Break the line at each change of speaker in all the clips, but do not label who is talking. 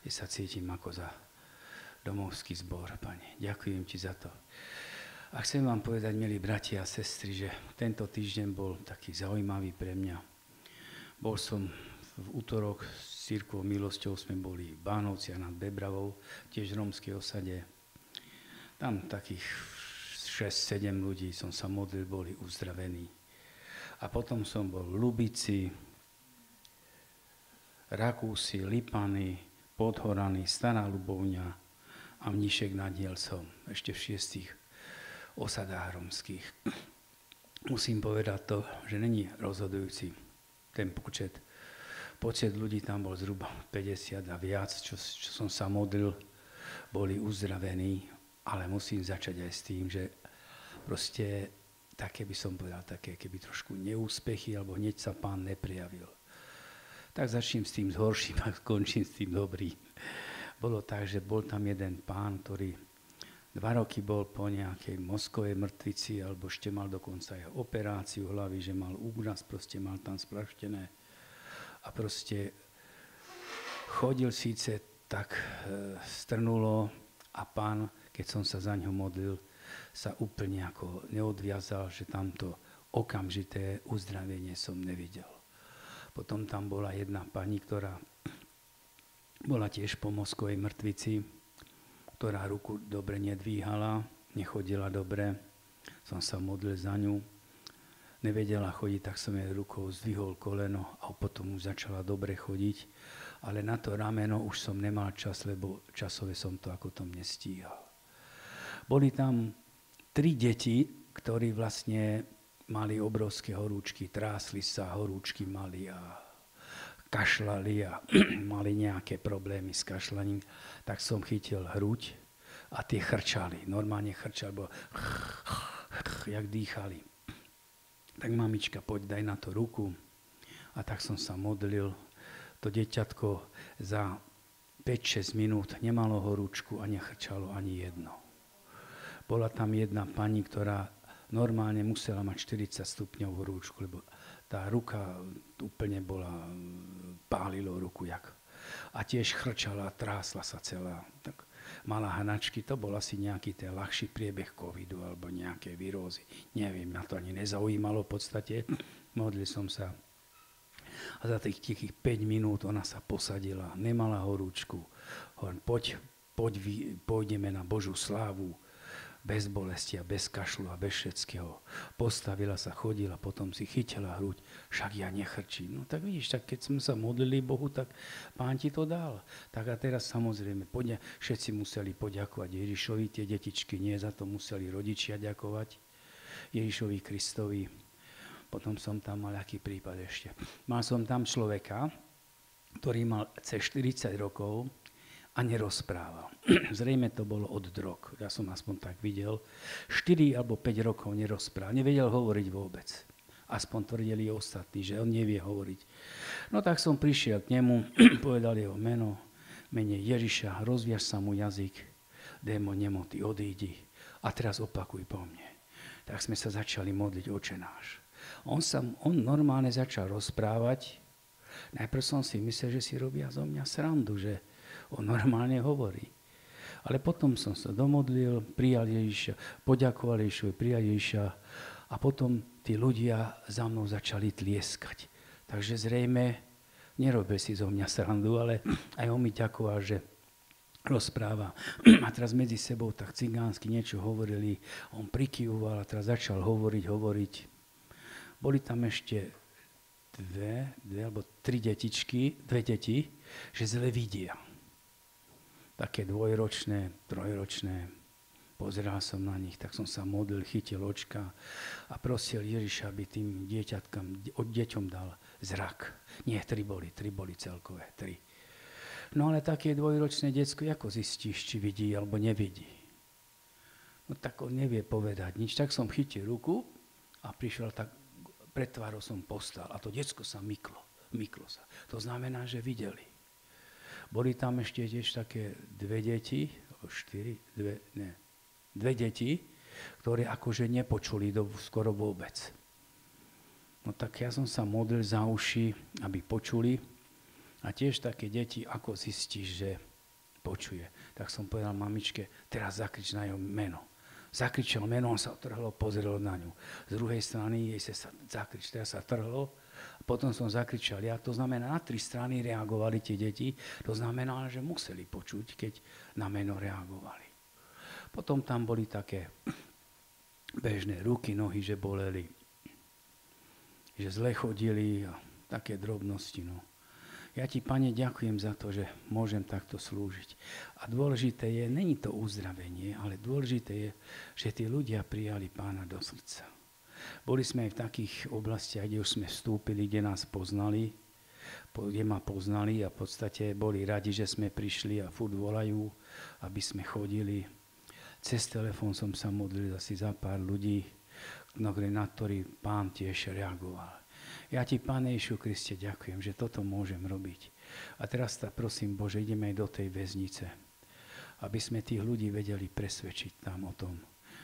kde sa cítim ako za domovský zbor, Pane. Ďakujem Ti za to. A chcem vám povedať, milí bratia a sestry, že tento týždeň bol taký zaujímavý pre mňa. Bol som v útorok s církvou milosťou, sme boli v Bánovci a nad Bebravou, tiež v romskej osade. Tam takých 6-7 ľudí som sa modlil, boli uzdravení. A potom som bol v Lubici, Rakúsi, Lipany, Podhorany, Stará Lubovňa a Mnišek nad Dielcom, ešte v šiestich osadách romských. Musím povedať to, že není rozhodujúci ten počet. Počet ľudí tam bol zhruba 50 a viac, čo, čo som sa modlil, boli uzdravení, ale musím začať aj s tým, že proste také by som povedal, také keby trošku neúspechy, alebo hneď sa pán neprijavil tak začnem s tým zhorším a skončím s tým dobrým. Bolo tak, že bol tam jeden pán, ktorý dva roky bol po nejakej mozkovej mŕtvici, alebo ešte mal dokonca aj operáciu hlavy, že mal úraz, proste mal tam spraštené. A proste chodil síce tak e, strnulo a pán, keď som sa za ňo modlil, sa úplne ako neodviazal, že tamto okamžité uzdravenie som nevidel. Potom tam bola jedna pani, ktorá bola tiež po mozkovej mŕtvici, ktorá ruku dobre nedvíhala, nechodila dobre. Som sa modlil za ňu. Nevedela chodiť, tak som jej rukou zdvihol koleno a potom už začala dobre chodiť. Ale na to rameno už som nemal čas, lebo časové som to ako tom nestíhal. Boli tam tri deti, ktorí vlastne mali obrovské horúčky, trásli sa, horúčky mali a kašľali a mali nejaké problémy s kašľaním, tak som chytil hruď a tie chrčali. Normálne chrčali, bo jak dýchali. Tak mamička, poď daj na to ruku. A tak som sa modlil. To deťatko za 5-6 minút nemalo horúčku a nechrčalo ani jedno. Bola tam jedna pani, ktorá normálne musela mať 40 stupňov horúčku, lebo tá ruka úplne bola, pálilo ruku jak. A tiež chrčala, trásla sa celá. Tak mala hnačky, to bol asi nejaký ten ľahší priebeh covidu alebo nejaké výrozy. Neviem, ma to ani nezaujímalo v podstate. Modlil som sa. A za tých tichých 5 minút ona sa posadila, nemala horúčku. Hovorím, poď, poď, pôjdeme na Božú slávu bez bolesti a bez kašlu a bez všetkého. Postavila sa, chodila, potom si chytila hruď, však ja nechrčím. No tak vidíš, tak keď sme sa modlili Bohu, tak pán ti to dal. Tak a teraz samozrejme, poďa, všetci museli poďakovať Ježišovi, tie detičky nie, za to museli rodičia ďakovať Ježišovi Kristovi. Potom som tam mal aký prípad ešte. Mal som tam človeka, ktorý mal cez 40 rokov, a nerozprával. Zrejme to bolo od drog. Ja som aspoň tak videl. 4 alebo 5 rokov nerozprával. Nevedel hovoriť vôbec. Aspoň tvrdili ostatní, že on nevie hovoriť. No tak som prišiel k nemu, povedal jeho meno, mene Ježiša, rozviaž sa mu jazyk, démon nemoty, odídi. A teraz opakuj po mne. Tak sme sa začali modliť oče náš. On, sa, on normálne začal rozprávať. Najprv som si myslel, že si robia zo mňa srandu, že on normálne hovorí. Ale potom som sa domodlil, prijal Ježiša, poďakoval Ježišovi, prijal Ježiša a potom tí ľudia za mnou začali tlieskať. Takže zrejme nerobil si zo mňa srandu, ale aj on mi ďakoval, že rozpráva. A teraz medzi sebou tak cigánsky niečo hovorili, on prikyvoval a teraz začal hovoriť, hovoriť. Boli tam ešte dve, dve alebo tri detičky, dve deti, že zle vidia také dvojročné, trojročné. Pozeral som na nich, tak som sa modlil, chytil očka a prosil Ježiša, aby tým dieťatkám, deťom dal zrak. Nie, tri boli, tri boli celkové, tri. No ale také dvojročné detsko, ako zistíš, či vidí alebo nevidí? No tak on nevie povedať nič. Tak som chytil ruku a prišiel tak, pred tvárou som postal a to detsko sa myklo. Myklo sa. To znamená, že videli. Boli tam ešte tiež také dve deti, štyri, dve, ne, dve deti, ktoré akože nepočuli do, skoro vôbec. No tak ja som sa modlil za uši, aby počuli A tiež také deti, ako zistíš, že počuje. Tak som povedal mamičke, teraz zakrič na jeho meno. Zakričal meno, on sa trhlo, pozrel na ňu. Z druhej strany jej sa zakrič, teraz sa trhlo, a potom som zakričal ja. To znamená, na tri strany reagovali tie deti. To znamená, že museli počuť, keď na meno reagovali. Potom tam boli také bežné ruky, nohy, že boleli, že zle chodili a také drobnosti. No. Ja ti, Pane, ďakujem za to, že môžem takto slúžiť. A dôležité je, není to uzdravenie, ale dôležité je, že tí ľudia prijali Pána do srdca. Boli sme aj v takých oblastiach, kde už sme vstúpili, kde nás poznali, kde ma poznali a v podstate boli radi, že sme prišli a furt volajú, aby sme chodili. Cez telefón som sa modlil asi za pár ľudí, na ktorý pán tiež reagoval. Ja ti, Pane Ježišu Kriste, ďakujem, že toto môžem robiť. A teraz sa prosím, Bože, ideme aj do tej väznice, aby sme tých ľudí vedeli presvedčiť tam o tom,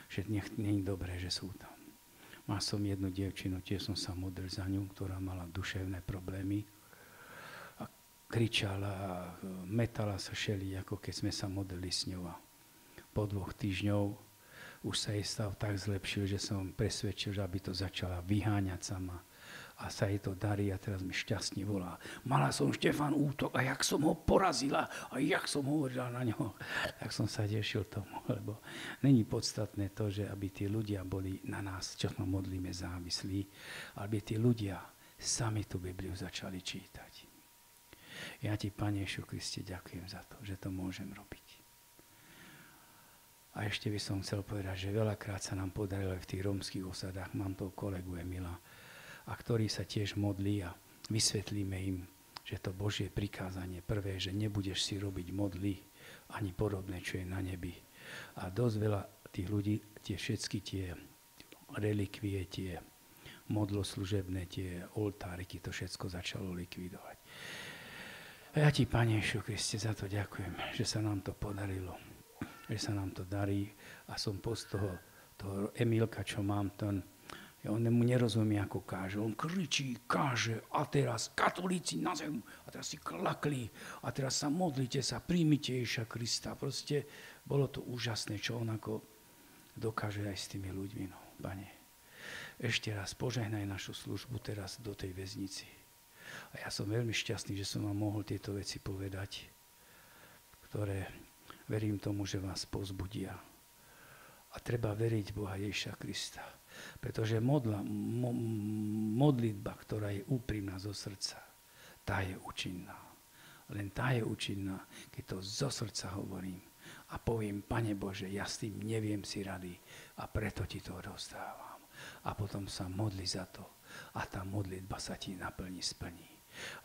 že nech nie je dobré, že sú tam. Mal som jednu dievčinu, tiež som sa modlil za ňu, ktorá mala duševné problémy a kričala a metala sa šeli, ako keď sme sa modlili s ňou. Po dvoch týždňov už sa jej stav tak zlepšil, že som presvedčil, že aby to začala vyháňať sama a sa jej to darí a teraz mi šťastne volá. Mala som Štefan útok a jak som ho porazila a jak som hovorila na ňo. Tak som sa tešil tomu, lebo není podstatné to, že aby tí ľudia boli na nás, čo sme modlíme, závislí, aby tí ľudia sami tú Bibliu začali čítať. Ja ti, Pane Ješu Kriste, ďakujem za to, že to môžem robiť. A ešte by som chcel povedať, že veľakrát sa nám podarilo aj v tých rómskych osadách, mám toho kolegu Emila, a ktorý sa tiež modlí a vysvetlíme im, že to Božie prikázanie prvé, že nebudeš si robiť modly ani podobné, čo je na nebi. A dosť veľa tých ľudí, tie všetky tie relikvie, tie modloslužebné, tie oltáriky, to všetko začalo likvidovať. A ja ti, Pane Ježišu Kriste, za to ďakujem, že sa nám to podarilo, že sa nám to darí a som post toho, toho Emilka, čo mám, ten, on mu nerozumie, ako káže. On kričí, káže a teraz katolíci na zem a teraz si klakli a teraz sa modlite sa, príjmite Ježa Krista. Proste bolo to úžasné, čo on ako dokáže aj s tými ľuďmi. No, pane, ešte raz požehnaj našu službu teraz do tej väznici. A ja som veľmi šťastný, že som vám mohol tieto veci povedať, ktoré verím tomu, že vás pozbudia. A treba veriť Boha Ježa Krista pretože modla, mo, modlitba, ktorá je úprimná zo srdca, tá je účinná. Len tá je účinná, keď to zo srdca hovorím a poviem, Pane Bože, ja s tým neviem si rady a preto ti to rozdávam. A potom sa modli za to a tá modlitba sa ti naplní, splní.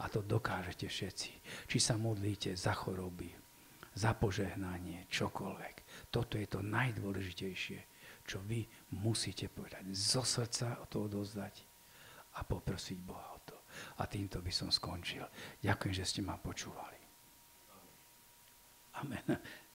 A to dokážete všetci. Či sa modlíte za choroby, za požehnanie, čokoľvek. Toto je to najdôležitejšie čo vy musíte povedať. Zo srdca to odozdať a poprosiť Boha o to. A týmto by som skončil. Ďakujem, že ste ma počúvali. Amen.